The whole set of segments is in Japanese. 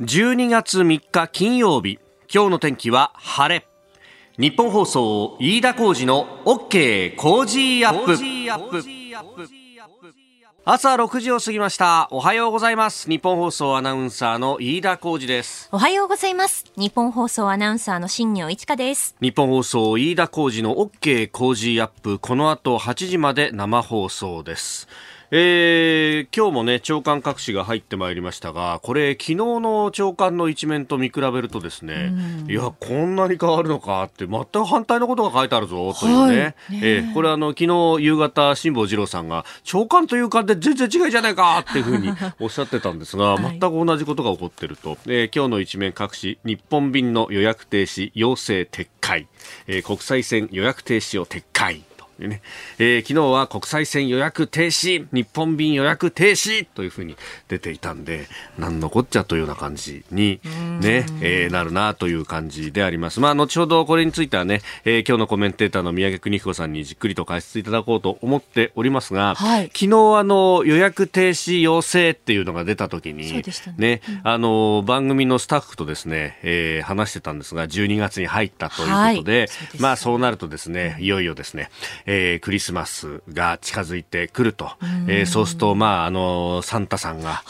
12月3日金曜日。今日の天気は晴れ。日本放送飯田浩二の OK 工事アップ。朝6時を過ぎました。おはようございます。日本放送アナウンサーの飯田浩二です。おはようございます。日本放送アナウンサーの新業一華です。日本放送飯田浩二の OK 工事アップ。この後8時まで生放送ですえー、今日もね、長官各紙が入ってまいりましたが、これ、昨日の長官の一面と見比べるとですね、いや、こんなに変わるのかって、全く反対のことが書いてあるぞ、というね。はい、ねえー、これあの、昨日夕方、辛坊治郎さんが、長官という官で全然違いじゃないかっていうふうに おっしゃってたんですが、全く同じことが起こってると。えー、今日の一面各紙、日本便の予約停止、要請撤回、えー、国際線予約停止を撤回。ね、えー、昨日は国際線予約停止、日本便予約停止というふうに出ていたんで、なんのこっちゃというような感じにね、えー、なるなという感じであります。まあ、後ほどこれについてはね、えー、今日のコメンテーターの宮城邦彦さんにじっくりと解説いただこうと思っておりますが、はい、昨日あの予約停止要請っていうのが出た時に、ね、ね。うん、あの番組のスタッフとですね、えー、話してたんですが、12月に入ったということで、はい、まあそうなるとですね、いよいよですね、えー、クリスマスが近づいてくると、えー、そうすると、まあ、あの、サンタさんが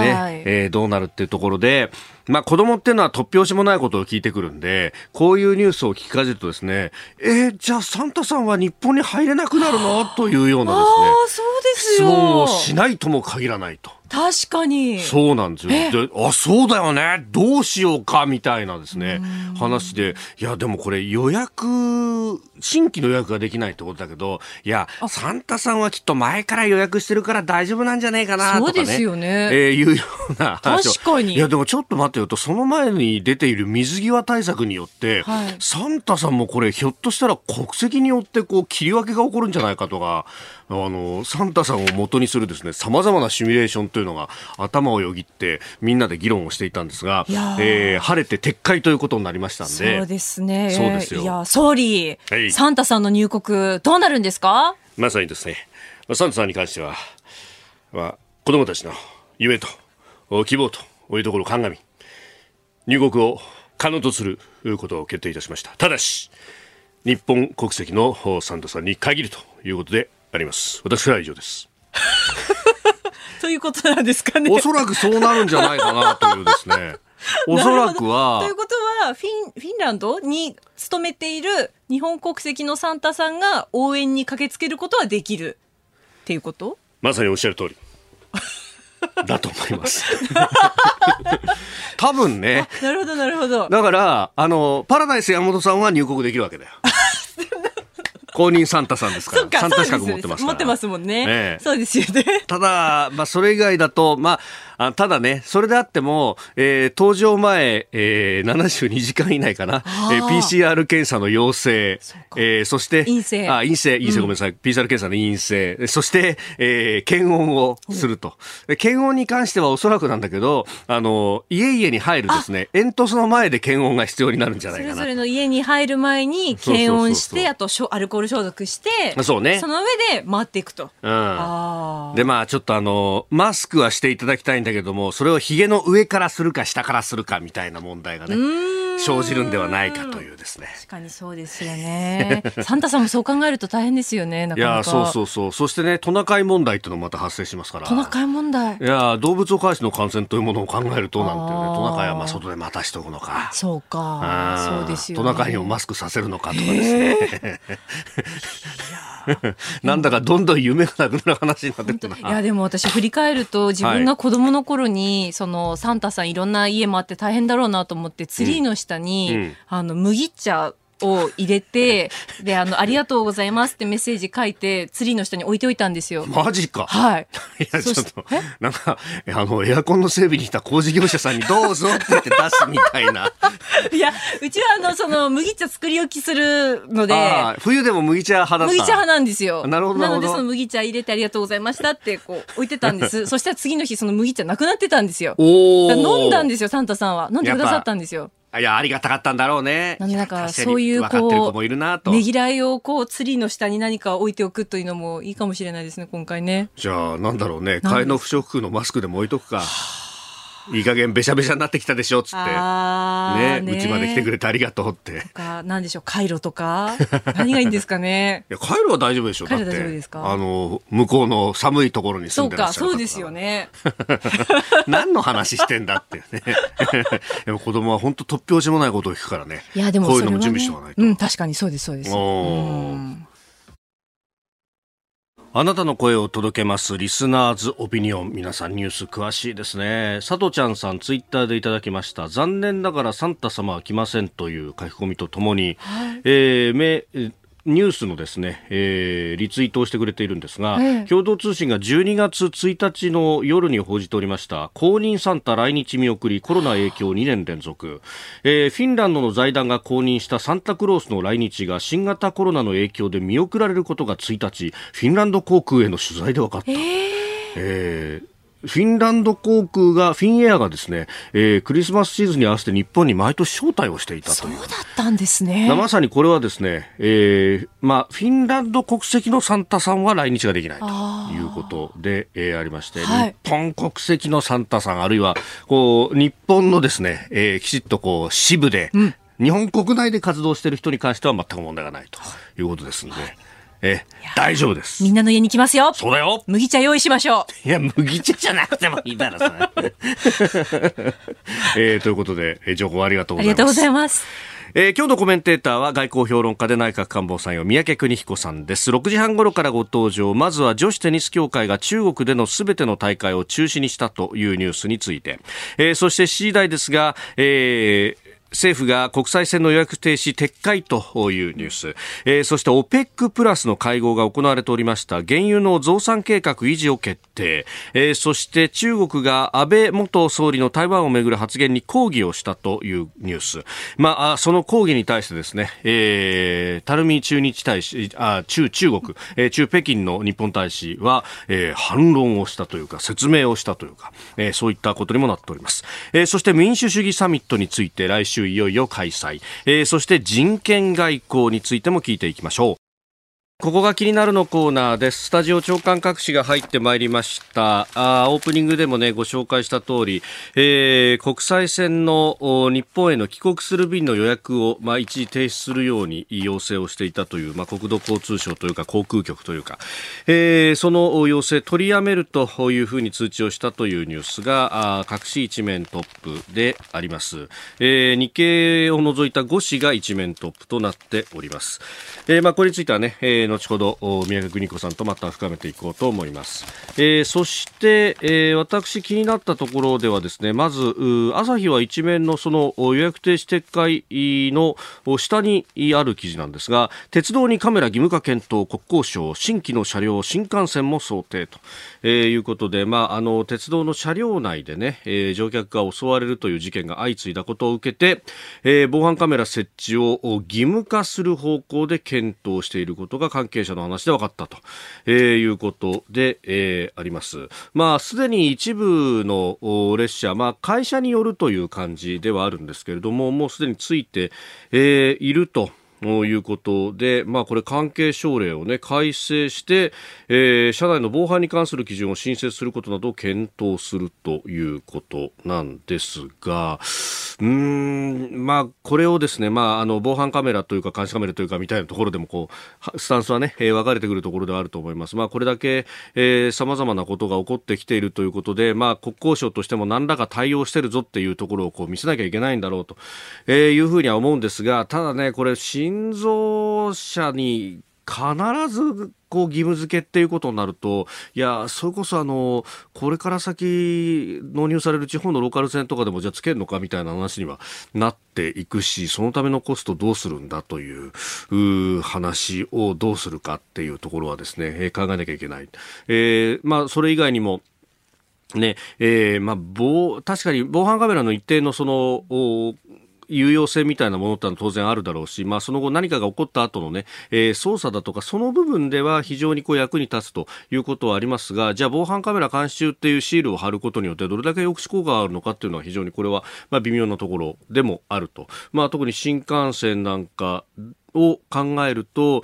ね、えー、どうなるっていうところで、まあ子供っていうのは突拍子もないことを聞いてくるんで、こういうニュースを聞かせるとですね、えー、じゃあサンタさんは日本に入れなくなるの？というようなですね、あそうですよ。質問をしないとも限らないと。確かに。そうなんですよ。で、あ、そうだよね。どうしようか、みたいなですね、話で、いや、でもこれ予約、新規の予約ができないってことだけど、いや、サンタさんはきっと前から予約してるから大丈夫なんじゃないかな、とかね。そうですよね。えー、いうような話確かに。いや、でもちょっと待ってよと、その前に出ている水際対策によって、はい、サンタさんもこれ、ひょっとしたら国籍によってこう切り分けが起こるんじゃないかとか、あのサンタさんを元にするですねさまざまなシミュレーションというのが頭をよぎってみんなで議論をしていたんですが、えー、晴れて撤回ということになりましたんで。そうですね。そうですよ。いや総理、はい、サンタさんの入国どうなるんですか？まさにですね。サンタさんに関しては、まあ、子供たちの夢と希望というところを鑑み入国を可能とすることを決定いたしました。ただし日本国籍のサンタさんに限るということであります。私は以上です。ということなんですかね。おそらくそうなるんじゃないかなというですね。おそらくはということはフィンフィンランドに勤めている日本国籍のサンタさんが応援に駆けつけることはできるっていうこと？まさにおっしゃる通り。だと思います。多分ね。なるほどなるほど。だからあのパラダイス山本さんは入国できるわけだよ公認サンタさんですから。サンタ資格持ってます持ってますもんね。ええ、そうですよね。ただ、まあ、それ以外だと、まあ、あただね、それであっても、えー、登場前、えー、72時間以内かな、えー、PCR 検査の陽性、そ,、えー、そして、陰性。あ、陰性、陰性、ごめんなさい。PCR 検査の陰性、そして、えー、検温をすると。検温に関してはおそらくなんだけど、あの、家々に入るですね、煙突の前で検温が必要になるんじゃないかな。それぞれの家に入る前に検温して、あとアルコール消毒して、そうね。その上で回っていくと。うん。で、まあ、ちょっとあの、マスクはしていただきたいんだけども、それをひげの上からするか下からするかみたいな問題がね、生じるんではないかというですね。確かにそうですよね。サンタさんもそう考えると大変ですよね。いや、そうそうそう。そしてね、トナカイ問題っていうのもまた発生しますから。トナカイ問題。いや、動物を介しの感染というものを考えるとなんていうね、トナカイはまあ外で待たしとくのか。そうか。そうですよ、ね、トナカイをマスクさせるのかとかですね。なんだかどんどん夢がなくなる話になってるいやでも私振り返ると自分が子供の頃に、そのサンタさんいろんな家もあって大変だろうなと思ってツリーの下に、うん、あの麦茶を入れて、で、あの、ありがとうございますってメッセージ書いて、ツリーの下に置いておいたんですよ。マジか。はい。いや、ちょっと、なんか、あの、エアコンの整備に来た工事業者さんにどうぞって言って出すみたいな。いや、うちはあの、その、麦茶作り置きするので、冬でも麦茶派だった麦茶派なんですよ。なるほど。なので、その麦茶入れてありがとうございましたって、こう、置いてたんです。そしたら次の日、その麦茶なくなってたんですよ。お飲んだんですよ、サンタさんは。飲んでくださったんですよ。いや、ありがたかったんだろうね。なんでなんか、そういうこう、ねぎらいをこう、ツリーの下に何か置いておくというのもいいかもしれないですね、今回ね。じゃあ、なんだろうね。替えの不織布のマスクでも置いとくか。いい加減べしゃべしゃになってきたでしょっつって。ねうちまで来てくれてありがとうって。かなんでしょうカイロとか？何がいいんですかね？いやカイロは大丈夫でしょカイロ大丈夫ですか？あの向こうの寒いところに住んでらっしゃるそうかそうですよね。何の話してんだってね。でも子供は本当突拍子もないことを聞くからね。いやでもこういうのも準備しておかないと、うん確かにそうですそうです。うんあなたの声を届けますリスナーズオピニオン。皆さんニュース詳しいですね。佐藤ちゃんさんツイッターでいただきました。残念ながらサンタ様は来ませんという書き込みとともに、はい、えー、めニュースのですね、えー、リツイートをしてくれているんですが、ええ、共同通信が12月1日の夜に報じておりました公認サンタ来日見送りコロナ影響2年連続、えー、フィンランドの財団が公認したサンタクロースの来日が新型コロナの影響で見送られることが1日フィンランド航空への取材で分かった。えーえーフィンランド航空が、フィンエアがですね、えー、クリスマスシーズンに合わせて日本に毎年招待をしていたという。そうだったんですね。まさにこれはですね、えー、まあ、フィンランド国籍のサンタさんは来日ができないということで、えー、ありまして、はい、日本国籍のサンタさん、あるいは、こう、日本のですね、えー、きちっとこう、支部で、うん、日本国内で活動している人に関しては全く問題がないとい。うことですので、はいえ大丈夫です。みんなの家に来ますよ。そうだよ。麦茶用意しましょう。いや、麦茶じゃなくてもいいだろ、それ。えー、ということで、え情報ありがとうございます。ありがとうございます。えー、今日のコメンテーターは外交評論家で内閣官房参与三宅邦彦さんです6時半頃からご登場まずは女子テニス協会が中国でのすべての大会を中止にしたというニュースについて、えー、そして7時台ですが、えー政府が国際線の予約停止撤回というニュース、えー、そして OPEC プラスの会合が行われておりました。原油の増産計画維持を決定、えー、そして中国が安倍元総理の台湾をめぐる発言に抗議をしたというニュース、まあ、その抗議に対してですね、えー、垂水駐日大使あ中中国、えー、中北京の日本大使は、えー、反論をしたというか説明をしたというか、えー、そういったことにもなっております、えー、そして民主主義サミットについて来週いよいよ開催、えー、そして人権外交についても聞いていきましょう。ここが気になるのコーナーです。スタジオ長官各紙が入ってまいりました。あオープニングでもね、ご紹介した通り、えー、国際線の日本への帰国する便の予約を、まあ、一時停止するように要請をしていたという、まあ、国土交通省というか航空局というか、えー、その要請取りやめるというふうに通知をしたというニュースが、あ各紙一面トップであります。えー、日経を除いた5紙が一面トップとなっております。えー、まあ、これについてはね、えー後ほど宮家邦子さんとまた深めていこうと思います、えー、そして、えー、私気になったところではですねまず朝日は一面のその予約停止撤回の下にある記事なんですが鉄道にカメラ義務化検討国交省新規の車両新幹線も想定と、えー、いうことで、まあ、あの鉄道の車両内でね、えー、乗客が襲われるという事件が相次いだことを受けて、えー、防犯カメラ設置を義務化する方向で検討していることが関係者の話で分かったと、えー、いうことで、えー、あります。まあ、すでに一部の列車、まあ、会社によるという感じではあるんですけれども、もうすでについて、えー、いると。ということで、まあ、これ関係省令を、ね、改正して、えー、車内の防犯に関する基準を新設することなどを検討するということなんですが、うん、まあ、これをですね、まあ、あの防犯カメラというか監視カメラというかみたいなところでもこうスタンスはね、えー、分かれてくるところではあると思います。まあ、これだけさまざまなことが起こってきているということで、まあ、国交省としても何らか対応してるぞっていうところをこう見せなきゃいけないんだろうと、えー、いうふうには思うんですが、ただね、これ心臓者に必ずこう義務付けっていうことになると、いや、それこそあの、これから先納入される地方のローカル線とかでもじゃあつけるのかみたいな話にはなっていくし、そのためのコストどうするんだというう話をどうするかっていうところはですね、え、考えなきゃいけない。えー、まあ、それ以外にも、ね、えー、まあ、防、確かに防犯カメラの一定のその、有用性みたいなものってのは当然あるだろうし、まあ、その後何かが起こった後のね、えー、捜査だとか、その部分では非常にこう役に立つということはありますが、じゃあ防犯カメラ監視中っていうシールを貼ることによってどれだけ抑止効果があるのかっていうのは非常にこれは、まあ、微妙なところでもあると。まあ、特に新幹線なんかを考えると、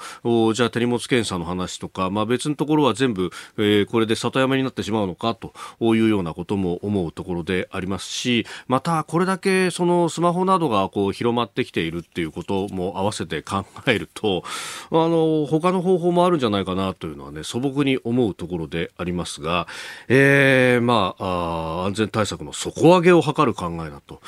じゃあ手荷物検査の話とか、まあ、別のところは全部、えー、これで里山になってしまうのかというようなことも思うところでありますし、またこれだけそのスマホなどがこう広まってきているっていうことも合わせて考えると、あの、他の方法もあるんじゃないかなというのはね、素朴に思うところでありますが、えー、まあ、あ安全対策の底上げを図る考えだと。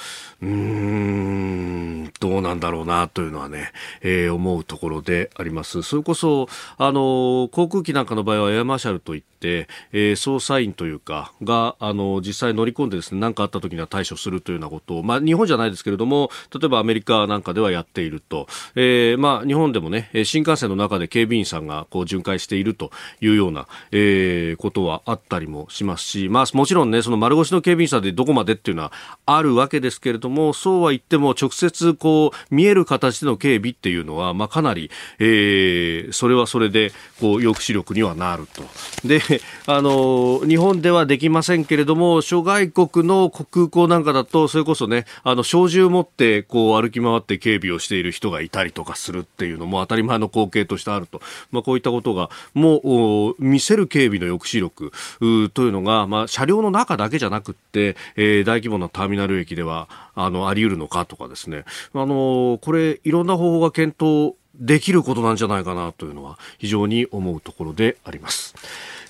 うーん、どうなんだろうなというのはね、えー、思うところであります。それこそ、あの、航空機なんかの場合はエアマーシャルといって、えー、捜査員というか、が、あの、実際乗り込んでですね、何かあった時には対処するというようなことを、まあ、日本じゃないですけれども、例えばアメリカなんかではやっていると、えー、まあ、日本でもね、新幹線の中で警備員さんがこう巡回しているというような、えー、ことはあったりもしますし、まあ、もちろんね、その丸腰の警備員さんでどこまでっていうのはあるわけですけれども、そうは言っても直接こう、見える形での警備っていうのは、まあ、かなり、えー、それはそれで、こう、抑止力にはなると。で、あの、日本ではできませんけれども、諸外国の空港なんかだと、それこそね、あの、小銃持って、こう、歩き回って警備をしている人がいたりとかするっていうのも当たり前の光景としてあると。まあ、こういったことが、もう、見せる警備の抑止力というのが、まあ、車両の中だけじゃなくって、えー、大規模なターミナル駅では、あの、あり得るのかとかですね。あの、これ、いろんな方法が検討できることなんじゃないかなというのは非常に思うところであります。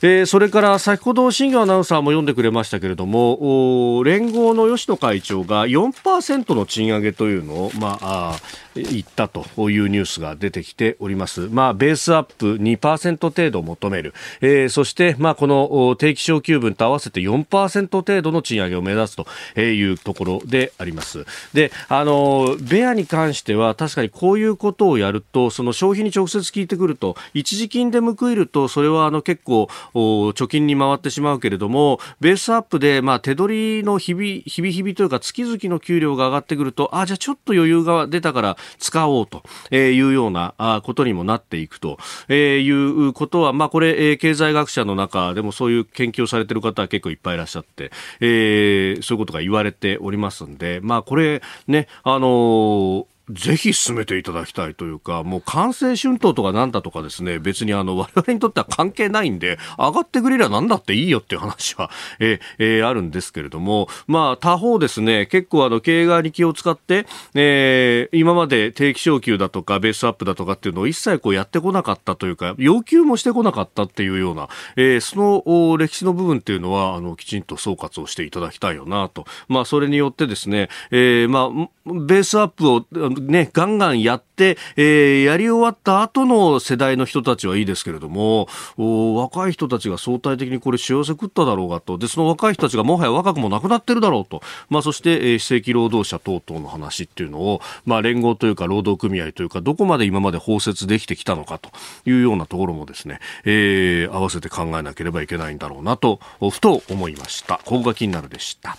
えー、それから先ほど新業アナウンサーも読んでくれましたけれども連合の吉野会長が4%の賃上げというのを、まあ、言ったというニュースが出てきております。まあ、ベースアップ2%程度求める。えー、そして、まあ、この定期昇給分と合わせて4%程度の賃上げを目指すというところであります。で、あの、ベアに関しては確かにこういうことをやると、その消費に直接効いてくると、一時金で報いると、それはあの結構、貯金に回ってしまうけれども、ベースアップで、まあ、手取りの日々、日々日々というか月々の給料が上がってくると、あ、じゃあちょっと余裕が出たから使おうというようなことにもなっていくということは、まあ、これ、経済学者の中でもそういう研究をされている方は結構いっぱいいらっしゃって、えー、そういうことが言われておりますんで、まあ、これね、あのーぜひ進めていただきたいというか、もう感染春闘とかなんだとかですね、別にあの、我々にとっては関係ないんで、上がってくれりゃなんだっていいよっていう話は、ええー、あるんですけれども、まあ、他方ですね、結構あの、経営側に気を使って、えー、今まで定期昇給だとか、ベースアップだとかっていうのを一切こうやってこなかったというか、要求もしてこなかったっていうような、えー、その歴史の部分っていうのは、あの、きちんと総括をしていただきたいよなと。まあ、それによってですね、えー、まあ、ベースアップをね、ガンガンやって、えー、やり終わった後の世代の人たちはいいですけれども、若い人たちが相対的にこれ幸せ食っただろうがと、で、その若い人たちがもはや若くもなくなってるだろうと、まあ、そして、えー、非正規労働者等々の話っていうのを、まあ、連合というか労働組合というか、どこまで今まで包摂できてきたのかというようなところもですね、えー、合わせて考えなければいけないんだろうなと、ふと思いました。ここが気になるでした。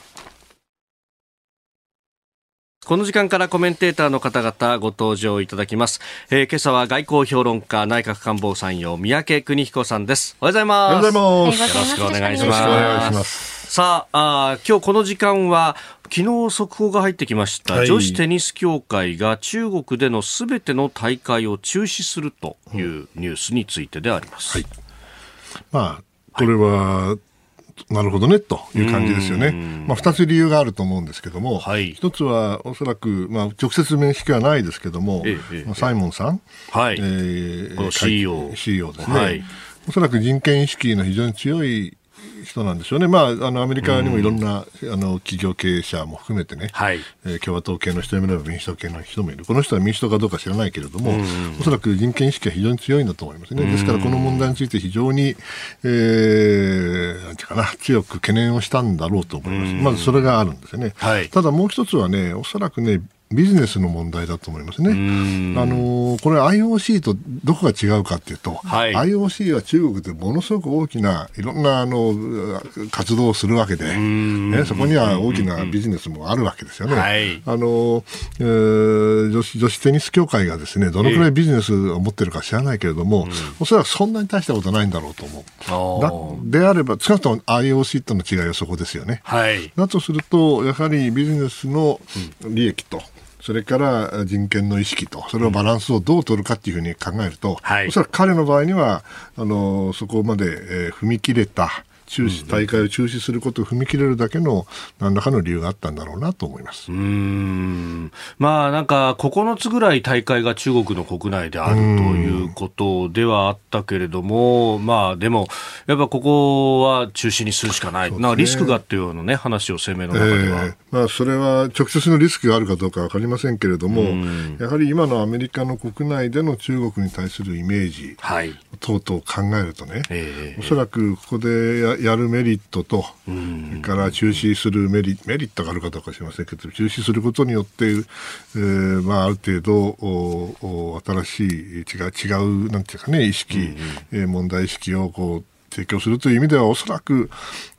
この時間からコメンテーターの方々ご登場いただきます。えー、今朝は外交評論家内閣官房参与三宅邦彦さんです。おはようございます。おはようございます。よろしくお願いします。さああ、今日この時間は昨日速報が入ってきました、はい、女子テニス協会が中国でのすべての大会を中止するというニュースについてであります。はい、まあこれは、なるほどねという感じですよね。まあ、二つ理由があると思うんですけども、はい、一つはおそらく、まあ、直接面識はないですけども、ええサイモンさん、はい。えー、CEO, CEO ですね、はい、おそらく人権意識の非常に強い人なんでしょうね、まあ、あのアメリカにもいろんな、うん、あの企業経営者も含めてね、はい。えー、共和党系の人もいれば民主党系の人もいる、この人は民主党かどうか知らないけれども、うん、おそらく人権意識は非常に強いんだと思いますね、ですからこの問題について非常に、えー、なんていうかな、強く懸念をしたんだろうと思います、まずそれがあるんですよね。はい、ただもう一つはね、おそらくね、ビジネスの問題だと思いますね。あのこれ IOC とどこが違うかというと、はい、IOC は中国でものすごく大きないろんなあの活動をするわけで、ね、そこには大きなビジネスもあるわけですよね。はい、あの、えー、女子女子テニス協会がですねどのくらいビジネスを持ってるか知らないけれども、えー、おそらくそんなに大したことないんだろうと思う。だであれば少なくとも IOC との違いはそこですよね。はい、だとするとやはりビジネスの利益と、それから人権の意識と、それのバランスをどう取るかっていうふうに考えると、はい、おそらく彼の場合には、あのそこまで、えー、踏み切れた、中止、大会を中止することを踏み切れるだけの何らかの理由があったんだろうなと思います。うん。まあなんか9つぐらい大会が中国の国内であるということではあったけれども、まあでも、やっぱここは中止にするしかない、ね、なリスクがっていうような、ね、話を声明の中では、えー、まあ、それは直接のリスクがあるかどうか分かりませんけれども、やはり今のアメリカの国内での中国に対するイメージ等々考えるとね、えー、おそらくここでややるメリットと、それから中止するメリメリットがあるかどうか知りませんけど、中止することによって、えーまあ、ある程度おお、新しい違う、違うなんていうかね、意識、うんうん、問題意識をこう提供するという意味では、おそらく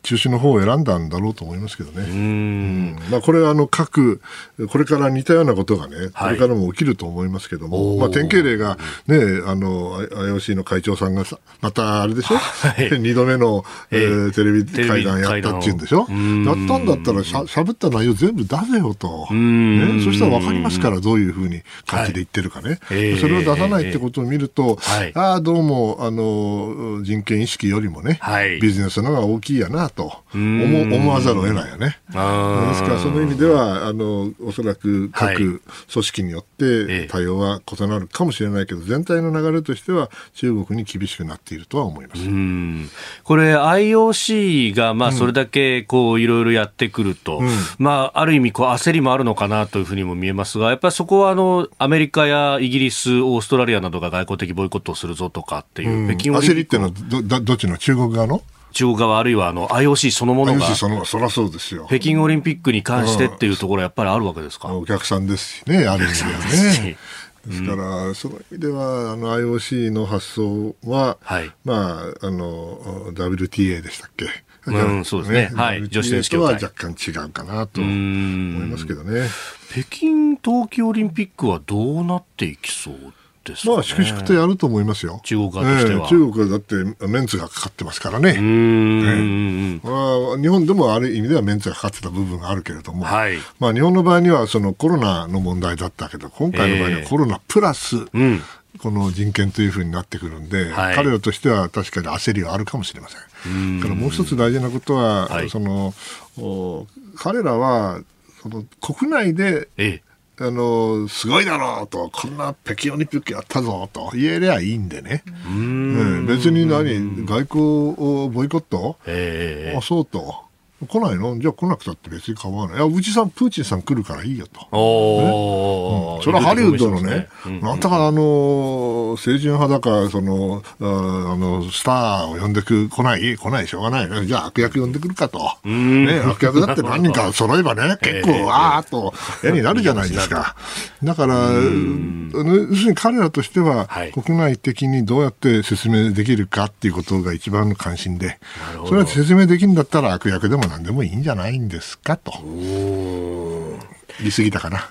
中止の方を選んだんだろうと思いますけどね。うん。まあ、これはあの各、これから似たようなことがね、これからも起きると思いますけども、まあ、典型例が、ね、あの IOC の会長さんがまたあれでしょ、はい、2度目の、えー、テレビ会談やったっていうんでしょ、やったんだったらしゃしゃべった内容全部出せよと、ね、そしたら分かりますから、どういうふうに感じで言ってるかね、はい、それを出さないってことを見ると、はい、ああ、どうもあの人権意識よりもね、ビジネスの方が大きいやなと思思わざるを得ないよね。ですからその意味ではあのおそらく各組織によって対応は異なるかもしれないけど、全体の流れとしては中国に厳しくなっているとは思います。これ IOC がまあそれだけこういろいろやってくると、うん、まあある意味こう焦りもあるのかなというふうにも見えますがやっぱりそこはあのアメリカやイギリスオーストラリアなどが外交的ボイコットをするぞとかっていう、うん、北京焦りっていうのはどどっちの？中国側の？中国側あるいはあの IOC そのものが IOC そのそうですよ。北京オリンピックに関してっていうところやっぱりあるわけですか、お客さんですしねある意味ではね。ですから、うん、その意味ではあの IOC の発想は、はい、まああの WTA でしたっけ？うん、そうですね。はい。女子選手とは若干違うかなと思いますけどね。北京冬季オリンピックはどうなっていきそうですまあ、粛々とやると思いますよ。中国側としては。えー、中国はだってメンツがかかってますからね。うん、まあ、日本でもある意味ではメンツがかかってた部分があるけれども、はい、まあ、日本の場合にはそのコロナの問題だったけど、今回の場合にはコロナプラス、えーこの人権というふうになってくるんで、はい、彼らとしては確かに焦りはあるかもしれません。からもう一つ大事なことは、はい、その彼らはその国内で、ええあの、すごいだろうと、こんな北京オリンピックやったぞと言えりゃいいんでね。うん、別に何、外交をボイコット、えー、あ、そうと。来ないの？じゃあ来なくたって別に構わない。いや、うちさん、プーチンさん来るからいいよと。お、ねうん、それはハリウッドのね、ね。なんだかあの、清純派だか、その、あの、スターを呼んでく、来ない？来ない、しょうがない、ね。じゃあ悪役呼んでくるかと。ね、悪役だって何人か 揃えばね、結構、わーっと絵になるじゃないですか。だから、要するに彼らとしては、国内的にどうやって説明できるかっていうことが一番の関心で、それは説明できるんだったら悪役でも何でもいいんじゃないんですかと。言い過ぎたかな。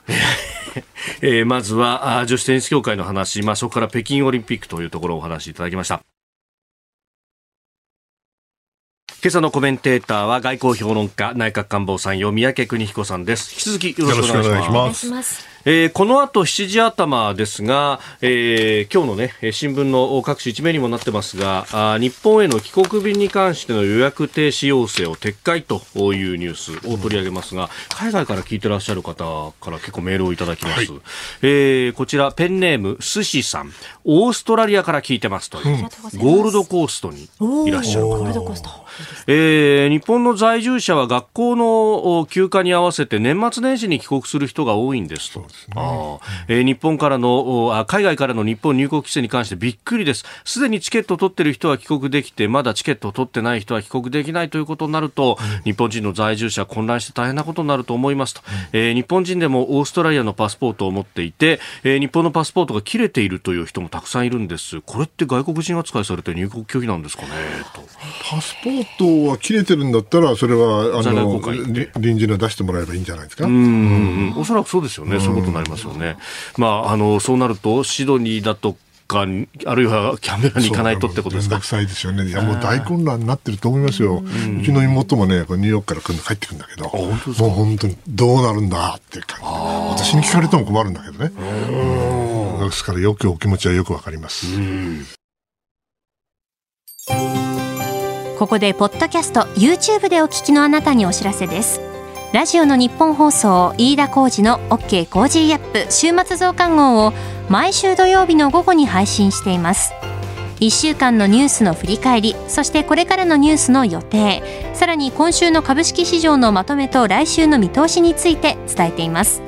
えー、まずは女子テニス協会の話、まあ、そこから北京オリンピックというところをお話しいただきました。今朝のコメンテーターは外交評論家内閣官房参与三宅邦彦さんです。引き続きよろしくお願いします。えー、この後7時頭ですが、えー、今日のね新聞の各種一面にもなってますがあ日本への帰国便に関しての予約停止要請を撤回というニュースを取り上げますが、海外から聞いてらっしゃる方から結構メールをいただきます、はい、えー、こちらペンネーム寿司さん。オーストラリアから聞いてますという、うん、ゴールドコーストにいらっしゃる方えー、日本の在住者は学校の休暇に合わせて年末年始に帰国する人が多いんですと。すねあえー、日本からのあ、海外からの日本入国規制に関してびっくりです。すでにチケットを取っている人は帰国できて、まだチケットを取ってない人は帰国できないということになると、うん、日本人の在住者は混乱して大変なことになると思いますと、うん、えー、日本人でもオーストラリアのパスポートを持っていて、えー、日本のパスポートが切れているという人もたくさんいるんです。これって外国人扱いされて入国拒否なんですかねと。パスポートは切れてるんだったら、それはあの臨時の出してもらえばいいんじゃないですか？うん、おそらくそうですよね。そういうことになりますよね。まあ、あの、そうなると、シドニーだとか、あるいはキャメラに行かないとってことですか？くさいですよね。いや、もう大混乱になってると思いますよ。うちの妹もね、ニューヨークから来る帰ってくるんだけど、もう本当にどうなるんだっていう感じ。私に聞かれても困るんだけどね。ですからよくお気持ちはよくわかります。ここでポッドキャスト YouTube でお聞きのあなたにお知らせです。ラジオの日本放送飯田浩二の OK コージーアップ週末増刊号を毎週土曜日の午後に配信しています。1週間のニュースの振り返りそしてこれからのニュースの予定さらに今週の株式市場のまとめと来週の見通しについて伝えています。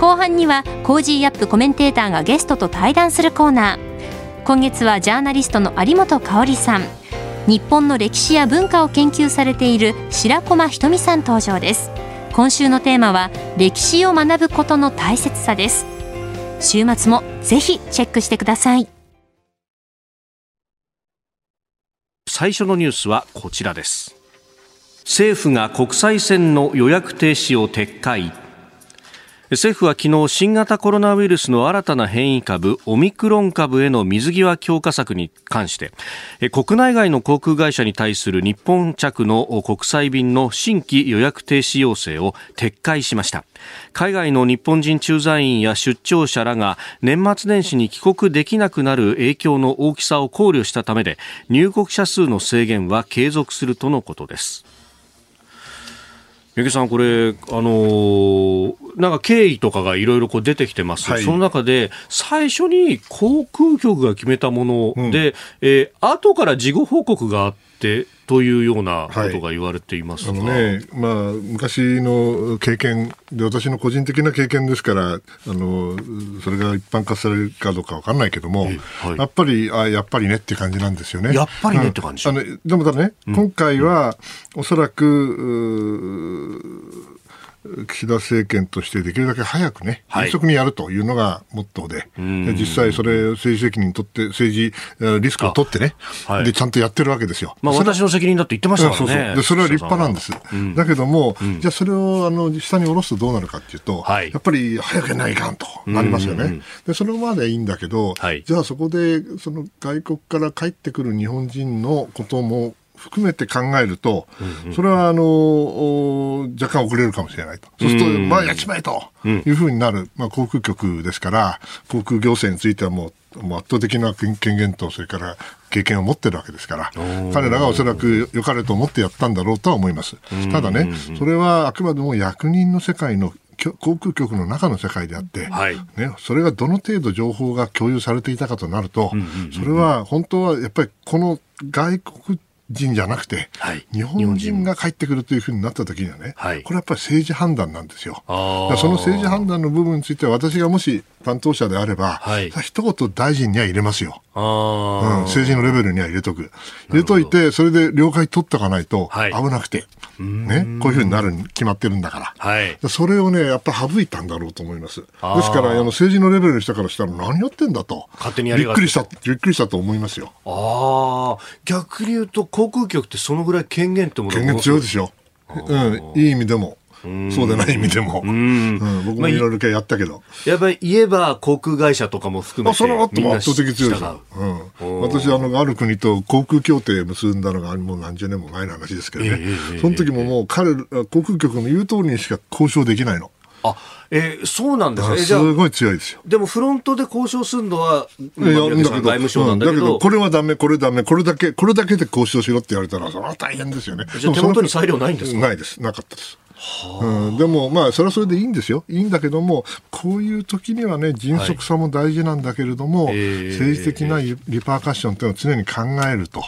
後半には Cozy Up コメンテーターがゲストと対談するコーナー。今月はジャーナリストの有本香さん。日本の歴史や文化を研究されている白駒ひとみさん登場です。今週のテーマは歴史を学ぶことの大切さです。週末もぜひチェックしてください。最初のニュースはこちらです。政府が国際線の予約停止を撤回。政府は昨日新型コロナウイルスの新たな変異株オミクロン株への水際強化策に関して国内外の航空会社に対する日本着の国際便の新規予約停止要請を撤回しました。海外の日本人駐在員や出張者らが年末年始に帰国できなくなる影響の大きさを考慮したためで入国者数の制限は継続するとのことです。三宅さん、これ、あのー、なんか経緯とかがいろいろ出てきてます、はい、その中で、最初に航空局が決めたもので、うん、えー、後から事後報告があって、というようなことが言われていますが、はい、あのねまあ、昔の経験で、私の個人的な経験ですから、あのそれが一般化されるかどうか分かんないけども、はい、やっぱりあ、やっぱりねって感じなんですよね。やっぱりねって感じ、あのでもだね、うん、今回は、おそらく、岸田政権としてできるだけ早くね、迅速にやるというのがモットーで、はい、実際それ政治責任取って、政治リスクを取ってね、はい、で、ちゃんとやってるわけですよ。まあ私の責任だって言ってましたからね。そうそうでそれは立派なんです。うん、だけども、うん、じゃあそれをあの下に下ろすとどうなるかっていうと、はい、やっぱり早くやないかんとなりますよね。で、それまでいいんだけど、じゃあそこでその外国から帰ってくる日本人のことも含めて考えると、それはあの若干遅れるかもしれないと、そうすると、まあ、やっちまえというふうになる、まあ、航空局ですから、航空行政についてはもう、もう圧倒的な権限と、それから経験を持ってるわけですから、彼らがおそらく良かれと思ってやったんだろうとは思います。ただね、それはあくまでも役人の世界の航空局の中の世界であって、はい、ね、それがどの程度情報が共有されていたかとなると、それは本当はやっぱりこの外国人じゃなくて、はい、日本人が帰ってくるというふうになった時にはね、はい、これはやっぱり政治判断なんですよ。その政治判断の部分については私がもし担当者であれば、はい、一言大臣には入れますよ、うん。政治のレベルには入れとく。入れといて、それで了解取っておかないと危なくて。ね、こういうふうになるに決まってるんだから、はい、それをね、やっぱ省いたんだろうと思います。ですから、あの政治のレベルの人からしたら、何やってんだと、勝手にやりびっくりした、びっくりしたと思いますよ。ああ、逆に言うと、航空局ってそのぐらい権限ってもの権限強いですよ。うん、いい意味でも。そうでない意味でも、うん、僕もいろいろやったけど、やっぱり言えば航空会社とかも含めて、その後も圧倒的強いですよ、う。ん、私あの、ある国と航空協定結んだのがもう何十年も前の話ですけどね、その時ももう彼、航空局の言う通りにしか交渉できないの。あえー、そうなんですね。すごい強いですよ。でもフロントで交渉するのは、まあ、外務省なんだけど、うん、だけどこれはダメ、これダメ、これだけ、これだけで交渉しろって言われたら、それは大変ですよね。じゃ手元に裁量ないんですか？ないです。なかったです。うん、でも、まあ、それはそれでいいんですよ。いいんだけども、こういう時にはね、迅速さも大事なんだけれども、はい、政治的なリパーカッションというのを常に考えると。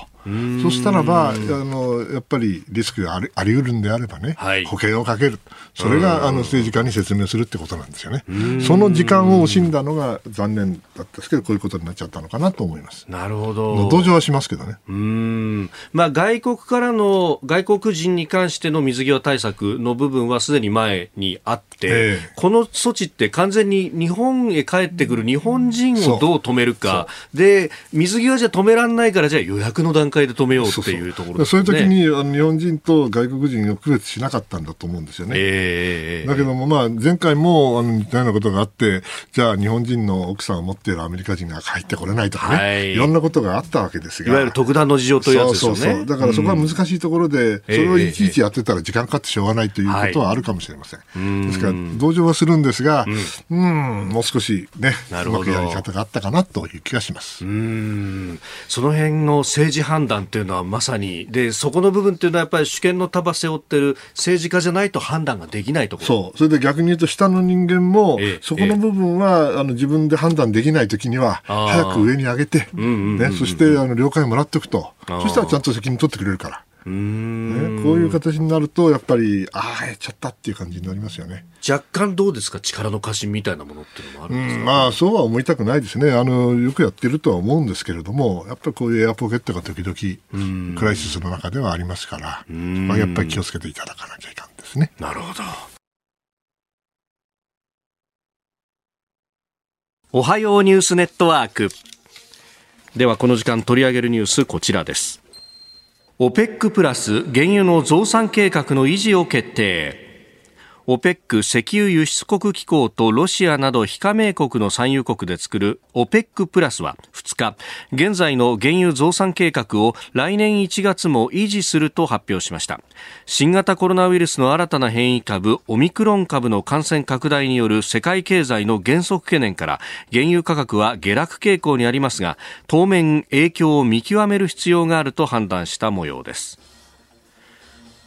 そしたらばあの、やっぱりリスクがありあり得るんであればね、はい、保険をかける、それがあの政治家に説明するってことなんですよね。その時間を惜しんだのが残念だったんですけど、こういうことになっちゃったのかなと思います。なるほど。同情はしますけどね。うん。まあ、外国からの、外国人に関しての水際対策の部分はすでに前にあって、えー、この措置って完全に日本へ帰ってくる日本人をどう止めるか、で水際じゃ止められないから、じゃあ予約の段階階で止めようっていう。ところ、ね、そういう時にあの日本人と外国人を区別しなかったんだと思うんですよね。えー、だけども、まあ、前回もあの似たようなことがあって、じゃあ日本人の奥さんを持っているアメリカ人が入ってこれないとかね、はい、いろんなことがあったわけですが。いわゆる特段の事情というやつですよね。そうそうそう。だからそこは難しいところで、うん、それをいちいちやってたら時間かかってしょうがないということはあるかもしれません。はい、ですから、同情はするんですが、うん、うんもう少しね、うまくやり方があったかなという気がします。うん。その辺の政治判断というのはまさに、で、そこの部分っていうのはやっぱり主権の束背負ってる政治家じゃないと判断ができないところ。そう。それで逆に言うと下の人間も、そこの部分は、あの自分で判断できないときには、早く上に上げて、ね、そしてあの了解もらっておくと。そしたらちゃんと責任取ってくれるから。ね、こういう形になると、やっぱり、ああ、やっちゃったっていう感じになりますよね。若干どうですか、力の過信みたいなものっていうのもあるんですか、うん、まあ、そうは思いたくないですねあの。よくやってるとは思うんですけれども、やっぱりこういうエアポケットが時々、クライシスの中ではありますから、まあ、やっぱり気をつけていただかなきゃいかんですね。なるほど。おはようニュースネットワーク。ではこの時間取り上げるニュースこちらです。OPEC プラス原油の増産計画の維持を決定。OPEC 石油輸出国機構とロシアなど非加盟国の産油国で作る OPEC プラスは2日、現在の原油増産計画を来年1月も維持すると発表しました。新型コロナウイルスの新たな変異株、オミクロン株の感染拡大による世界経済の減速懸念から原油価格は下落傾向にありますが、当面影響を見極める必要があると判断した模様です。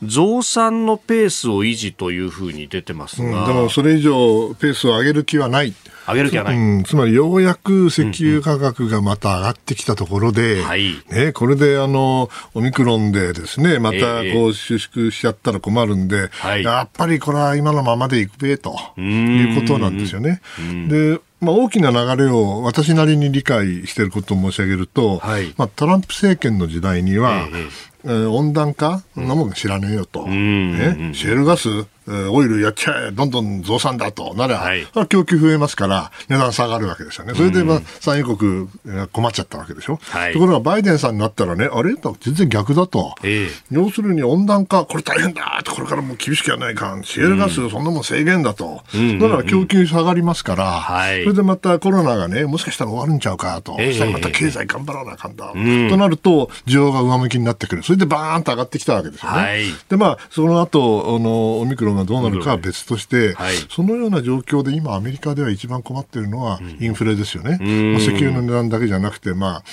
増産のペースを維持というふうに出てますが、うん、でもそれ以上ペースを上げる気はない。上げる気はない、うん、つまりようやく石油価格がまた上がってきたところで、うんうん、ね、これであのオミクロンでですねまたこう収縮しちゃったら困るんで、えー、やっぱりこれは今のままでいくべということなんですよね。でまあ、大きな流れを私なりに理解していることを申し上げると、はい、まあ、トランプ政権の時代には、えーえー、温暖化、そんなもん知らねえよと、ね、シェールガスオイルやっちゃえ、どんどん増産だとなら、はい、供給増えますから、値段下がるわけですよね。それで、まあ、産油国困っちゃったわけでしょ？はい、ところが、バイデンさんになったらね、あれ？全然逆だと。えー、要するに温暖化、これ大変だと、これからもう厳しくやらないかん。シェールガス、そんなもん制限だと。うん、だから供給下がりますから、それでまたコロナがね、もしかしたら終わるんちゃうかと。えー、そしたらまた経済頑張らなあかんだ。となると、需要が上向きになってくる。それでバーンと上がってきたわけですよね。はい、で、まあ、その後、あの、オミクロンがどうなるかは別別として、はい、そのような状況で今、アメリカでは一番困っているのはインフレですよね。まあ、石油の値段だけじゃなくて、まあ、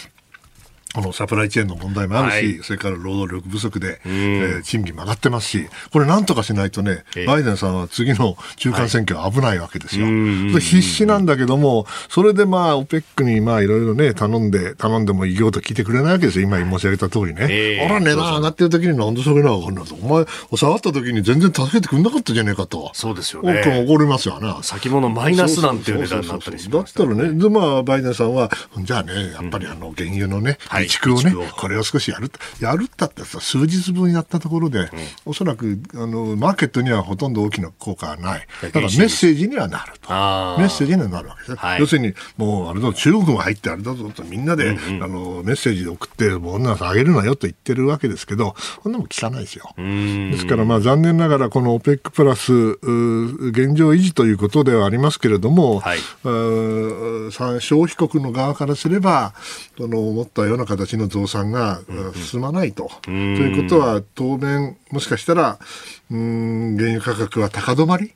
このサプライチェーンの問題もあるし、はい、それから労働力不足で、えー、賃金も上がってますし、これなんとかしないとね、バイデンさんは次の中間選挙は危ないわけですよ。はい、必死なんだけども、それでまあ、オペックにまあ、いろいろね、頼んで、頼んでも異業と聞いてくれないわけですよ。今申し上げた通りね。えー、あら、値段上がってる時になんでそれなのかんないと。お前、下がった時に全然助けてくれなかったじゃねえかと。そうですよね。怒りますよね。先物マイナスなんていう値段になったりしまだったらね、で、まあ、バイデンさんは、じゃあね、やっぱりあの、原油のね、備蓄をね、これを少しやるやるったってさ数日分やったところで、うん、おそらくあのマーケットにはほとんど大きな効果はない。だからメッセージにはなると。メッセージにはなるわけです、はい、要するにもうあれだ中国も入ってあれだぞとみんなで、うんうん、あのメッセージで送ってもう女さんあげるなよと言ってるわけですけどそんなも聞かないですよ。ですからまあ残念ながらこの OPEC プラス現状維持ということではありますけれども、はい、消費国の側からすればその思ったような形の増産が進まないと。ということは、当面、もしかしたら、うん、原油価格は高止まり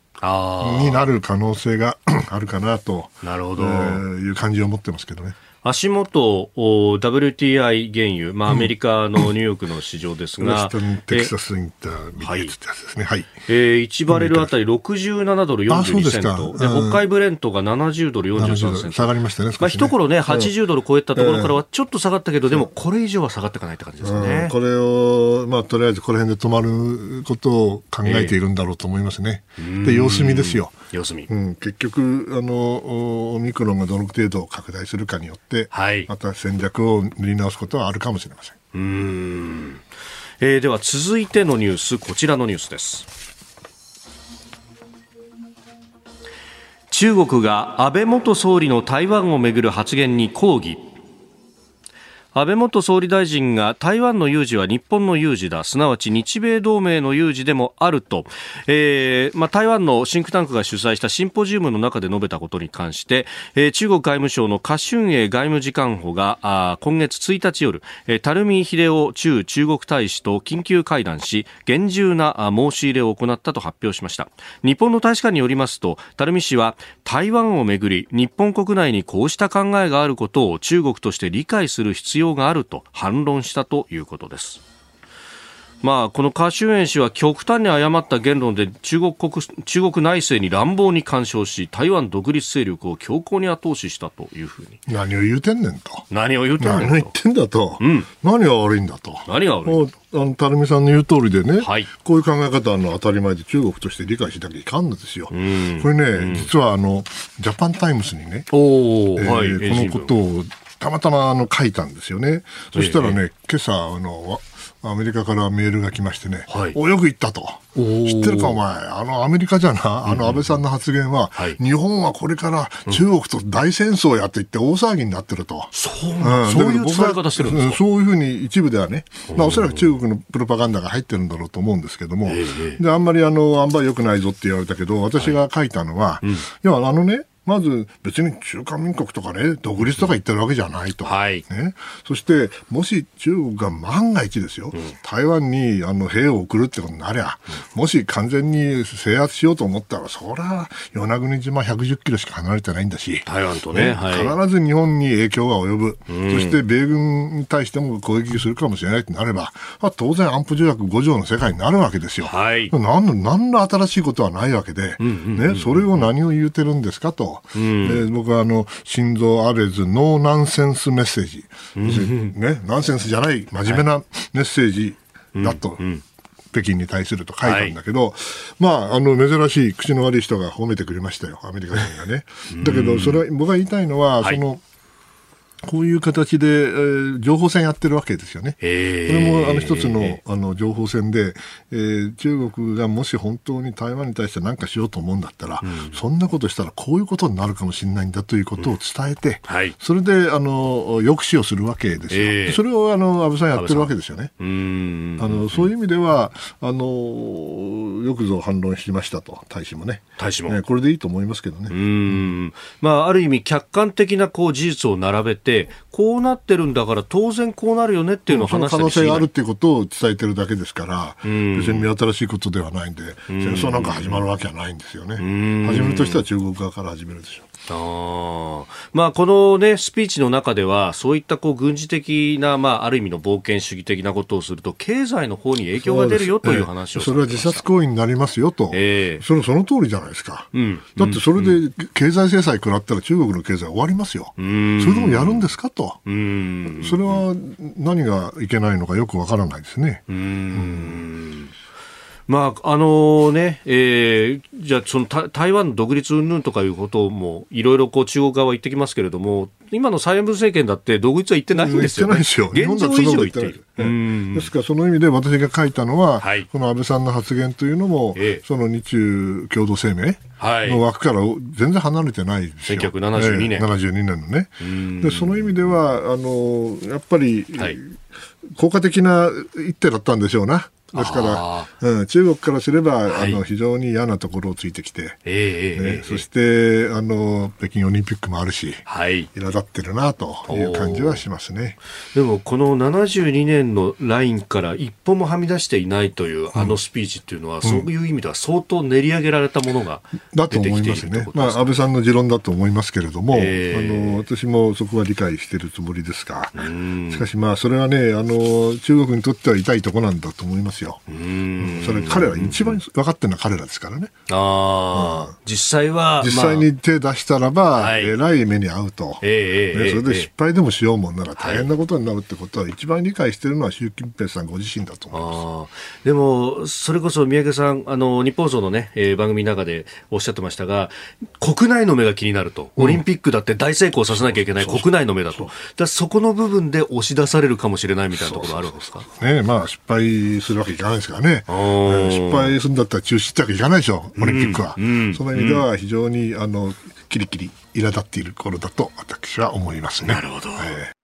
になる可能性が あるかなと。なるほど、えー、いう感じを持ってますけどね。足元、WTI 原油、まあ、アメリカのニューヨークの市場ですが、うん、 Texas Intermediate ってやつですね。はい。えー、1バレルあたり67ドル42セント。で、北海ブレントが70ドル43セント。下がりましたね。ねまあ、一頃ね、80ドル超えたところからはちょっと下がったけど、でもこれ以上は下がっていかないって感じですね。これを、まあ、とりあえずこの辺で止まることを考えているんだろうと思いますね。で、様子見ですよ。様子見。うん、結局、あの、オミクロンがどの程度拡大するかによって、はい、また戦略を塗り直すことはあるかもしれません。うん。えー、では続いてのニュース、こちらのニュースです。中国が安倍元総理の台湾をめぐる発言に抗議。安倍元総理大臣が台湾の有事は日本の有事だ。すなわち日米同盟の有事でもあると、えーまあ、台湾のシンクタンクが主催したシンポジウムの中で述べたことに関して、えー、中国外務省の華春瑩外務次官補があ今月1日夜、えー、垂水秀夫中中国大使と緊急会談し厳重な申し入れを行ったと発表しました。日本の大使館によりますと垂水氏は台湾をめぐり日本国内にこうした考えがあることを中国として理解する必要があると反論したということです。まあ、このカーシュエン氏は極端に誤った言論で中国国中国内政に乱暴に干渉し台湾独立勢力を強硬に後押ししたというふうに。何を言うてんねんと。何を言うてんねんと。何を言ってんだと、うん、何が悪いんだと。何が悪いあの垂水さんの言う通りでね、はい、こういう考え方の当たり前で中国として理解しなきゃいかんのですよ。これね、実はあのジャパンタイムスにね、えーはい、このことをたまたまあの書いたんですよね。そしたらね、えー、今朝あのアメリカからメールが来ましてね、はい、およく言ったと。知ってるかお前、あのアメリカじゃな、あの安倍さんの発言は、うんうん日本はこれから中国と大戦争やっていって大騒ぎになってると。そう、うん、そういう伝え方してるんですか？そういうふうに一部ではね、まあおそらく中国のプロパガンダが入ってるんだろうと思うんですけども、えー、で、あんまりあの、あんまり良くないぞって言われたけど、私が書いたのは、はいうん、いや、あのね、まず別に中華民国とかね、独立とか言ってるわけじゃないと。はい、ね、そして、もし中国が万が一ですよ、うん、台湾にあの兵を送るってことになりゃ、うん、もし完全に制圧しようと思ったら、そりゃ、与那国島110キロしか離れてないんだし、台湾とね、ね。はい、必ず日本に影響が及ぶ、うん、そして米軍に対しても攻撃するかもしれないとなれば、当然安保条約5条の世界になるわけですよ。はい、何の何の新しいことはないわけで、ね、それを何を言うてるんですかと。うん、僕はあの心臓アレズノーナンセンスメッセージ、うん、ね、ナンセンスじゃない真面目なメッセージだと。北京に対すると書いたんだけど、はい、まあ、あの、珍しい口の悪い人が褒めてくれましたよ、アメリカ人がね。だけど、それは、僕が言いたいのは、はい、その、こういう形で、えー、情報戦やってるわけですよね。これもあの一つのあの情報戦で、えー、中国がもし本当に台湾に対して何かしようと思うんだったら、うん、そんなことしたらこういうことになるかもしれないんだということを伝えて、うん。はい、それであの抑止をするわけですよ。それをあの安倍さんやってるわけですよね。あのそういう意味ではあのよくぞ反論しましたと。大使もね。大使も、ね、これでいいと思いますけどね。うん。まあある意味客観的なこう事実を並べてて、こうなってるんだから当然こうなるよねっていうのを話した可能性があるっていうことを伝えてるだけですから、別に目新しいことではないんで、戦争なんか始まるわけはないんですよね。始めるとしては中国側から始めるでしょう。あまあ、この、ね、スピーチの中ではそういったこう軍事的な、まあ、ある意味の冒険主義的なことをすると経済の方に影響が出るよという話をそれは自殺行為になりますよと、えー、それその通りじゃないですか、うん、だってそれで経済制裁食らったら中国の経済終わりますよ、それでもやるんですかと、それは何がいけないのかよくわからないですね。うんまああのねえー、じゃあその台湾独立云々とかいうこともいろいろこう中国側は言ってきますけれども今の蔡英文政権だって独立は言ってないんですよ、ね、言ってないですよ現状以上言っている。ですからその意味で私が書いたのは、はい、この安倍さんの発言というのも、ええ、その日中共同声明の枠から全然離れてないですよ。1972年。えー、72年のね。で、その意味では、あの、やっぱり、はい、効果的な一手だったんでしょうな。ですから、うん、中国からすれば、はい、あの非常に嫌なところをついてきて、えー、ね、そしてあの北京オリンピックもあるし、はい、苛立ってるなという感じはしますね。でも、この72年のラインから一歩もはみ出していないという、あのスピーチっていうのは、うん、そういう意味では相当練り上げられたものがだと思いますね、まあ、安倍さんの持論だと思いますけれども、えー、あの私もそこは理解しているつもりですが、しかし、まあ、それはねあの、中国にとっては痛いところなんだと思いますよ。うん。それ彼ら一番分かってるのは彼らですからね。ああ、うん、実際は、実際に手出したらば、えらい目に遭うと、えー、ね、それで失敗でもしようもんなら大変なことになるってことは、一番理解しているのは習近平さんご自身だと思います。でも、それこそ三宅さん、あの日本放送のね、えー、番組の中でおっしゃってましたが、国内の目が気になると、オリンピックだって大成功させなきゃいけない国内の目だと、だそこの部分で押し出されるかもしれないみたいなところあるんですか？ねまあ、失敗するわけいかないですからね、失敗するんだったら中止ってわけいかないでしょ、オリンピックは。うんうん、その意味では非常にあのキリキリ苛立っている頃だと私は思いますね。なるほど、えー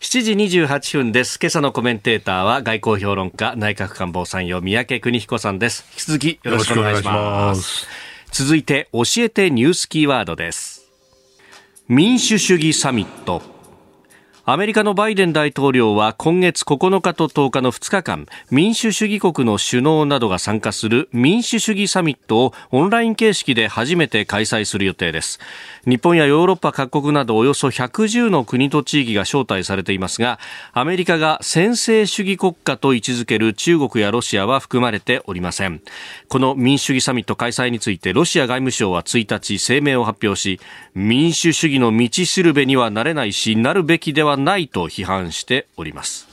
7時28分です。今朝のコメンテーターは外交評論家、内閣官房参与、三宅邦彦さんです。引き続きよろしくお願いします。続いて、教えてニュースキーワードです。民主主義サミット。アメリカのバイデン大統領は今月9日と10日の2日間民主主義国の首脳などが参加する民主主義サミットをオンライン形式で初めて開催する予定です。日本やヨーロッパ各国などおよそ110の国と地域が招待されていますがアメリカが専制主義国家と位置づける中国やロシアは含まれておりません。この民主主義サミット開催についてロシア外務省は1日声明を発表し民主主義の道しるべにはなれないしなるべきではないと批判しております。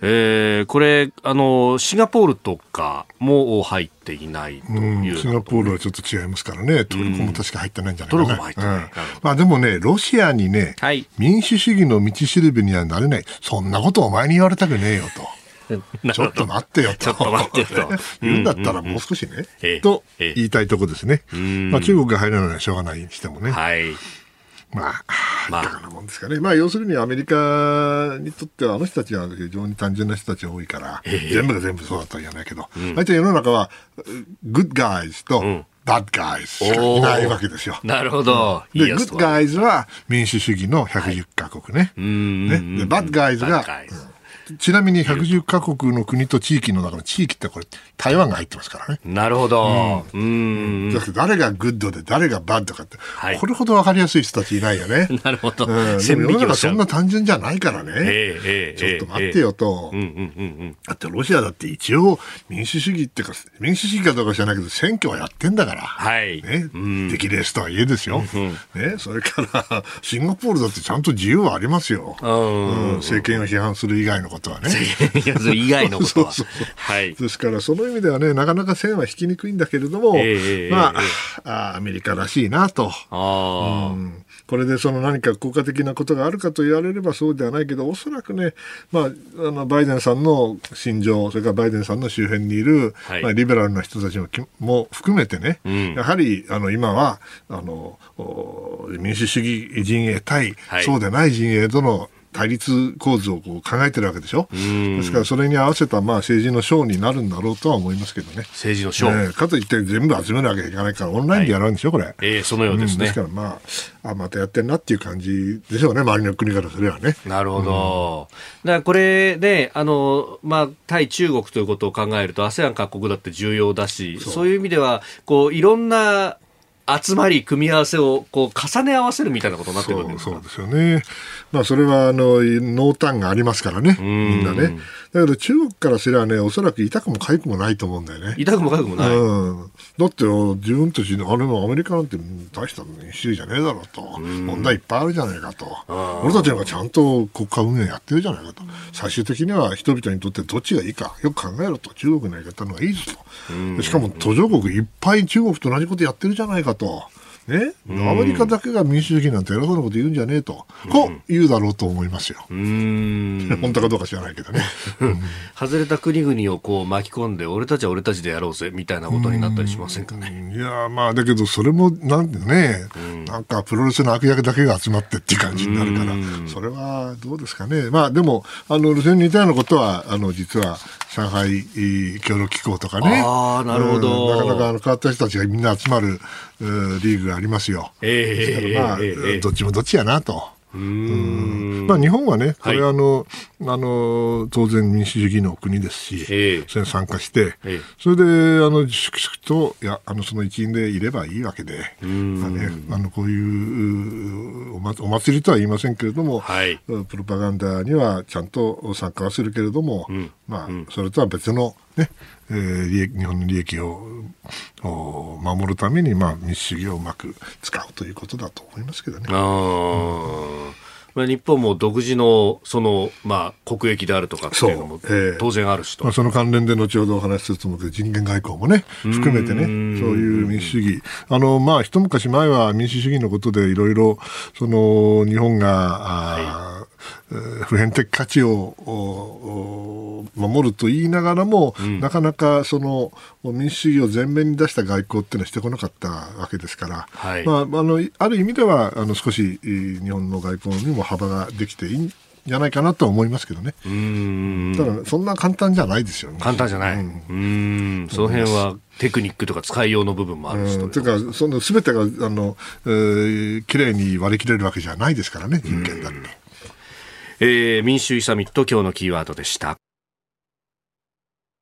えー、これあの、シンガポールとかも入っていないという、シンガポールはちょっと違いますからね、トルコも確か入ってないんじゃないかな。トルコも入ってない。うん、まあ、でもね、ロシアにね、はい、民主主義の道しるべにはなれない、そんなことお前に言われたくねえよと。ちょっと待ってよと。ちょっと待ってよと。言うんだったらもう少しね、と言いたいとこですね。まあ、中国が入らないのはしょうがないにしてもね。はい。まあ、まあ、いかがなもんですかね。まあ、要するにアメリカにとっては、あの人たちは非常に単純な人たちが多いから、全部が全部そうだとは言わないけど、大体世の中は、 good guys と、 bad guys しかいないわけですよ。なるほど。で、 good guys は民主主義の110カ国ね。ねで、 bad guys が、ちなみに110カ国の国と地域の中の地域ってこれ、台湾が入ってますからね。なるほど。うん。だ誰が good で誰が bad かって、はい、これほど分かりやすい人たちいないよね。なるほど。うん、でも世の中そんな単純じゃないからね。えー、えー、ちょっと待ってよと。うんうんうんうん。だってロシアだって一応民主主義っていうか、民主主義かどうか知らないけど、選挙はやってんだから。はい。ね。敵レースとはいえですよ。ね。それから、シンガポールだってちゃんと自由はありますよ。うん。政権を批判する以外のことはね。以外のことは。そうそうはい。ですから、その意味ではね、なかなか線は引きにくいんだけれども、えー、まあ、えー、あアメリカらしいなと。あうん、これでその何か効果的なことがあるかと言われればそうではないけど、おそらくね、まあ、あの、バイデンさんの心情、それからバイデンさんの周辺にいる、はい、まあ、リベラルな人たちもも含めてね、うん、やはり、あの、今は、あの、民主主義陣営対、はい、そうでない陣営との対立構図をこう考えてるわけでしょ？ですからそれに合わせたまあ政治のショーになるんだろうとは思いますけどね。政治のショー、ね、かといって全部集めるわけにいかないからオンラインでやるんでしょ、これ。ええー、そのようですね。うん、ですからまあ、あ、またやってんなっていう感じでしょうね、周りの国からすればね。なるほど。うん、だからこれで、あの、まあ、対中国ということを考えると、ASEAN 各国だって重要だし、そういう意味では、こう、いろんな集まり、組み合わせをこう重ね合わせるみたいなことになってるわけですそうですよね。まあ、それはあの濃淡がありますからね、みんなね。だけど中国からすればね、おそらく痛くも痒くもないと思うんだよね。痛くも痒くもない。うん、だって自分たちの、あれもアメリカなんて大した民主主義じゃねえだろうと、問題いっぱいあるじゃないかと、俺たちなんかちゃんと国家運営やってるじゃないかと、最終的には人々にとってどっちがいいか、よく考えろと、中国のやり方の方がいいぞと。しかも途上国いっぱい中国と同じことやってるじゃないかと。ね、アメリカだけが民主主義なんて偉そうなこと言うんじゃねえと、こう言うだろうと思いますよ。本当かどうか知らないけどね。外れた国々をこう巻き込んで、俺たちは俺たちでやろうぜみたいなことになったりしませんかね？いやまあだけど、それもなんでね、なんかプロレスの悪役だけが集まってっていう感じになるから、それはどうですかね。まあでも、あの、それに似たようなことは、あの、実は上海協力機構とかね。ああ、なるほど、なかなかあの変わった人たちがみんな集まるリーグがありますよ。えー、まあ、えー、どっちもどっちやなと。うん。まあ、日本はね、これはあの、はい、あの当然民主主義の国ですし、えー、それに参加して、えー、それであの粛々とやあのその一員でいればいいわけで、まあね、あのこういうおお祭りとは言いませんけれども、はい、プロパガンダにはちゃんと参加はするけれども、うん、まあ、それとは別のね、えー、日本の利益を守るために、まあ、民主主義をうまく使うということだと思いますけどね。あうん、日本も独自のその、まあ、国益であるとかっていうのも当然あるしと、まあ、その関連で後ほどお話しすると思うけど人権外交もね含めてねそういう民主主義。あの、まあ、一昔前は民主主義のことでいろいろその日本が、はい普遍的価値を守ると言いながらも、うん、なかなかその民主主義を前面に出した外交っていうのはしてこなかったわけですから、はい、まあ、あのある意味ではあの少し日本の外交にも幅ができていいじゃないかなと思いますけどね。うんただ、そんな簡単じゃないですよね。簡単じゃない。うん、うんその辺はテクニックとか使いようの部分もあるし。というか、その全てが、あの、えー、綺麗に割り切れるわけじゃないですからね、人権だって。えー、民主主義サミット、今日のキーワードでした。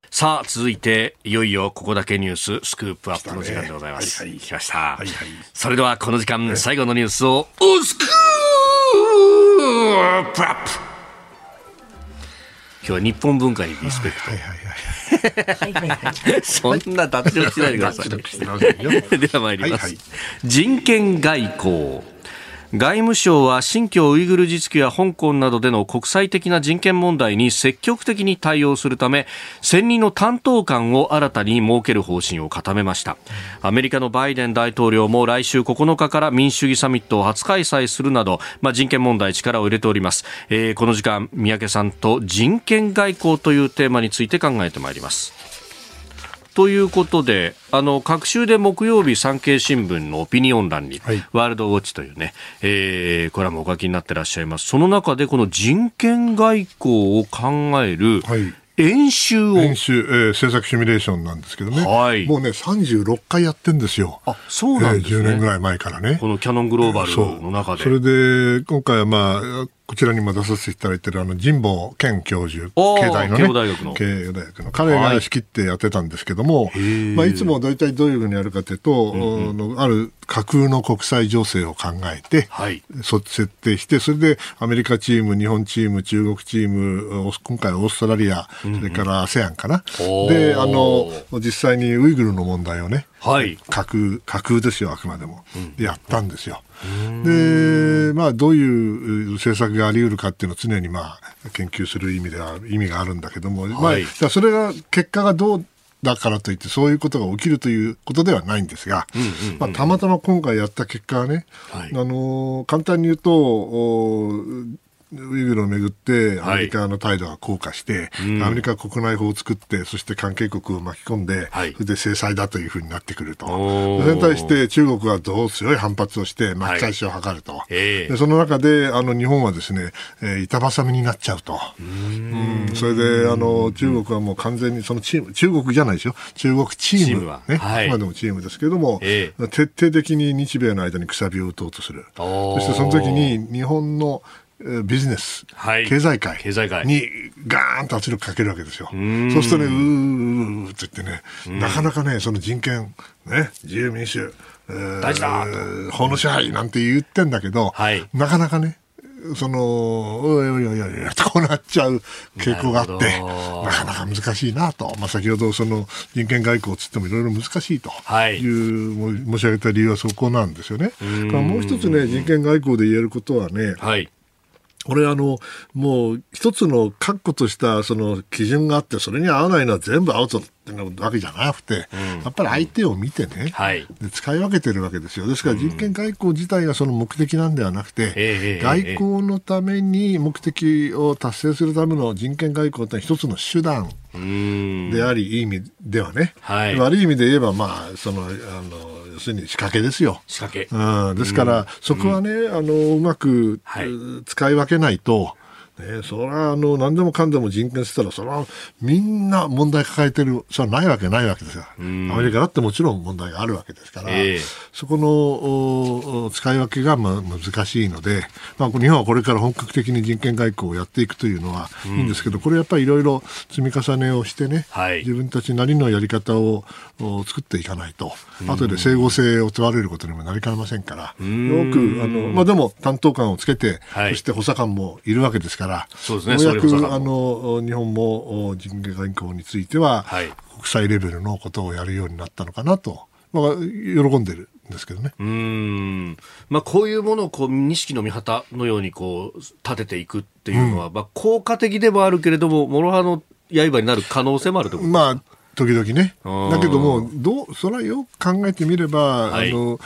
さあ、続いて、いよいよここだけニュース、スクープアップの時間でございます。はいはい、来ました。はいはい、それでは、この時間、最後のニュースを、おスクープアップ今日は日本文化にリスペクト。はいはいはい。そんな脱力しないでください。では参ります。人権外交。外務省は新疆ウイグル自治区や香港などでの国際的な人権問題に積極的に対応するため専任の担当官を新たに設ける方針を固めました。アメリカのバイデン大統領も来週9日から民主主義サミットを初開催するなど、まあ、人権問題力を入れております、えー、この時間三宅さんと人権外交というテーマについて考えてまいります。ということで、あの、各週で木曜日産経新聞のオピニオン欄に、はい、ワールドウォッチというね、えー、これはもお書きになってらっしゃいます。その中でこの人権外交を考える、はい演習を演習、えー、制作シミュレーションなんですけどね、はい、もうね、36回やってんですよ。あ、そうなんですね。えー、10年ぐらい前からね。このキャノングローバルの中で。それで、今回はまあ、こちらにも出させていただいているあの神保健教授、経大のね、慶応大学の。慶応大学の。彼が仕切ってやってたんですけども、はいまあ、いつも大体どういうふうにやるかというと、うんうん、ある架空の国際情勢を考えて、はい、設定して、それでアメリカチーム、日本チーム、中国チーム、今回はオーストラリア、それから ASEAN かな。で、あの、実際にウイグルの問題をね、はい、架空、架空ですよ、あくまでも。うん、やったんですよ。で、まあ、どういう政策があり得るかっていうのを常に、まあ、研究する意味では、意味があるんだけども、はい、まあ、それが、結果がどうだからといってそういうことが起きるということではないんですが、まあ、たまたま今回やった結果はね、はい、あの簡単に言うとウイグルをめぐってアメリカの態度が硬化して、はい、アメリカ国内法を作ってそして関係国を巻き込んで、はい、それで制裁だというふうになってくると。それに対して中国はどう強い反発をして巻き返しを図ると、はい、でその中であの日本はですね、えー、板挟みになっちゃうと。うん。それであの中国はもう完全にそのチーム中国じゃないですよ。中国チーム。ね、はい、あでもチームですけれども、えー、徹底的に日米の間にくさびを打とうとする。そしてその時に日本のビジネス、はい、経済界にガーンと圧力かけるわけですよ。そうするとね、うーって言ってね、なかなかね、その人権、ね、自由民主、大事だ法の支配なんて言ってんだけど、はい、なかなかね、その、おいおいおいおい、こうなっちゃう傾向があって、なかなか難しいなと。まあ、先ほどその人権外交つってもいろいろ難しいと。い。う、はい、申し上げた理由はそこなんですよね。もう一つね、人権外交で言えることはね、はいこれあの、もう一つの確固としたその基準があって、それに合わないのは全部アウトわけじゃなくて、うん、やっぱり相手を見てね、はい、で使い分けてるわけですよ。ですから人権外交自体がその目的なんではなくて、うん、外交のために目的を達成するための人権外交って一つの手段であり、いい意味ではね、はい、悪い意味で言えば、まあ、その、あの、要するに仕掛けですよ。仕掛け。うん、ですから、そこはね、あの、うまく、使い分けないと、ね、それはあの何でもかんでも人権したらそれはみんな問題抱えてるそれはないわけないわけですよ、アメリカだってもちろん問題があるわけですから、えー、そこの使い分けがまあ難しいので、まあ、日本はこれから本格的に人権外交をやっていくというのはいいんですけど、これやっぱりいろいろ積み重ねをしてね、はい、自分たちなりのやり方を作っていかないと、後で整合性を問われることにもなりかねませんから、よくあの、まあ、でも担当官をつけて、はい、そして補佐官もいるわけですからからそうですねようやくあの日本も人権外交については、はい、国際レベルのことをやるようになったのかなと、まあ、喜んでるんですけどね。うん。まあ、こういうものをこう、錦の御旗のようにこう、立てていくっていうのは、うん、まあ、効果的でもあるけれども、諸刃の刃になる可能性もあるとまあ時々ね。だけども、どう、それはよく考えてみれば、はい、あの、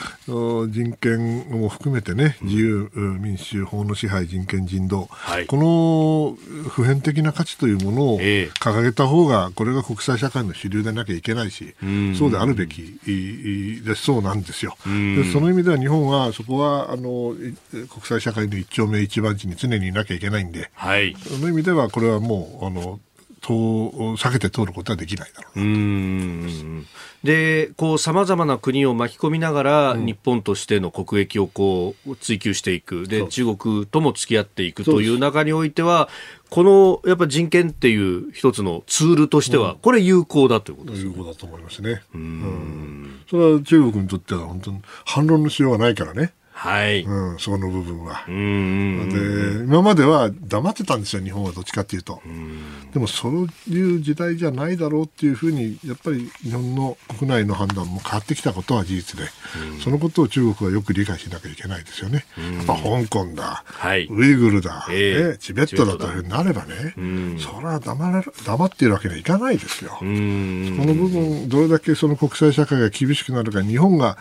人権も含めてね、自由、民主、法の支配、人権、人道、はい、この普遍的な価値というものを掲げた方が、これが国際社会の主流でなきゃいけないし、そうであるべきでそうなんですよ。でその意味では日本は、そこは、あの、国際社会の一丁目一番地に常にいなきゃいけないんで、はい、その意味では、これはもう、あの、と避けて通ることはできないだろううで、こう、様々な国を巻き込みながら、うん、日本としての国益をこう、追求していく。で、中国とも付き合っていくという中においては、この、やっぱ人権っていう一つのツールとしては、これ有効だということです有効だと思いますね。うん。それは中国にとっては本当に反論のしようがないからね。はい。うん、その部分は。で、今までは黙ってたんですよ、日本はどっちかっていうと。でも、そういう時代じゃないだろうっていうふうに、やっぱり日本の国内の判断も変わってきたことは事実で、そのことを中国はよく理解しなきゃいけないですよね。やっぱ香港だ、はい、ウイグルだ、えー、チベットだというふうになればね、それは黙黙っているわけにはいかないですよ。その部分、どれだけその国際社会が厳しくなるか、日本が、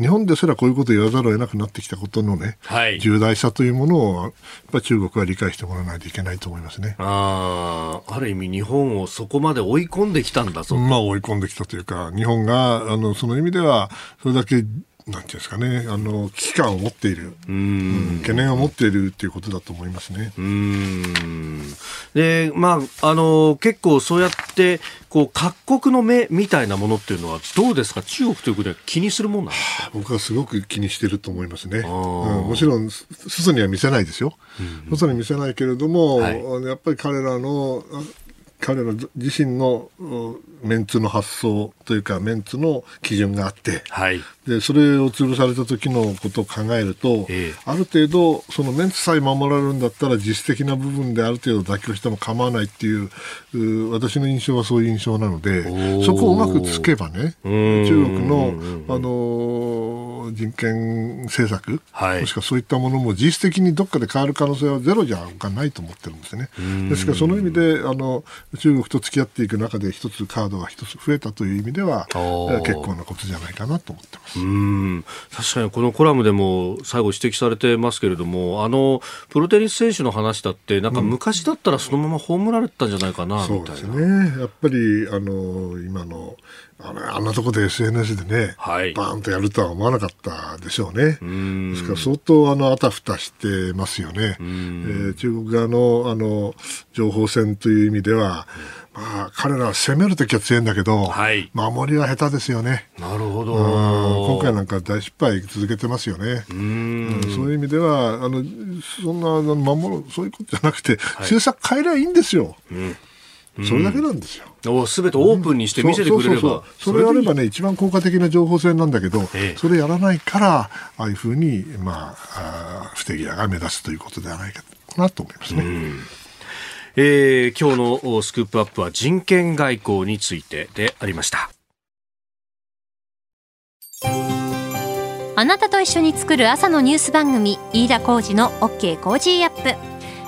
日本ですらこういうことを言わざるを得なくなってきたことのね、はい、重大さというものを、やっぱ中国は理解してもらわないといけないと思いますね。ああ、ある意味日本をそこまで追い込んできたんだぞまあ追い込んできたというか、日本が、あの、その意味では、それだけなんていうんですかね、あの危機感を持っている、うん、懸念を持っているということだと思いますね。で、まあ、あの結構そうやってこう各国の目みたいなものっていうのはどうですか、中国という国は気にするもんなんですか？僕はすごく気にしてると思いますね。うん、もちろん、外には見せないですよ、うん、外に見せないけれども、はい、やっぱり彼らの彼ら自身のメンツの発想というかメンツの基準があって、はい、でそれを潰された時のことを考えると、えー、ある程度そのメンツさえ守られるんだったら実質的な部分である程度妥協しても構わないっていう私の印象はそういう印象なのでそこをうまくつけばね中国の、あの人権政策、はい、もしくはそういったものも実質的にどっかで変わる可能性はゼロじゃないと思ってるんですね。ですからその意味であの中国と付き合っていく中で一つカードが一つ増えたという意味では結構なことじゃないかなと思ってます。うん。確かにこのコラムでも最後指摘されてますけれどもあのプロテニス選手の話だってなんか昔だったらそのまま葬られたんじゃないかな、うん、みたいな。そうですね。やっぱりあの今のああんなとこで SNS でね、はい、バーンとやるとは思わなかったでしょうね。うですから相当あのあたふたしてますよね。えー、中国側のあの情報戦という意味では、まあ、彼らは攻めるときは強いんだけど、はい、守りは下手ですよね。なるほど。今回なんか大失敗続けてますよね。うん、そういう意味では、あの、そんな、守る、そういうことじゃなくて、はい、政策変えりゃいいんですよ。うんそれだけなんですよ。すべてオープンにして見せてくれれば。それやればね、一番効果的な情報戦なんだけど、ええ、それやらないから、ああいうふうに、まあ、あ不手際が目立つということではないかなと思いますね。えー、今日のスクープアップは人権外交についてでありました。あなたと一緒に作る朝のニュース番組飯田浩二の OK コージーアップ。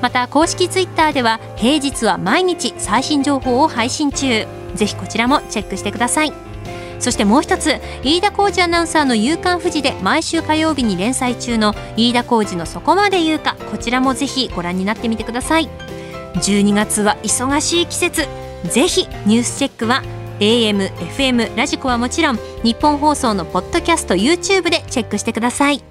また公式ツイッターでは平日は毎日最新情報を配信中。ぜひこちらもチェックしてください。そしてもう一つ飯田浩二アナウンサーの「夕刊富士」で毎週火曜日に連載中の飯田浩二の「そこまで言うか」こちらもぜひご覧になってみてください。12月は忙しい季節。ぜひニュースチェックは AM、FM、ラジコはもちろん日本放送のポッドキャスト YouTube でチェックしてください。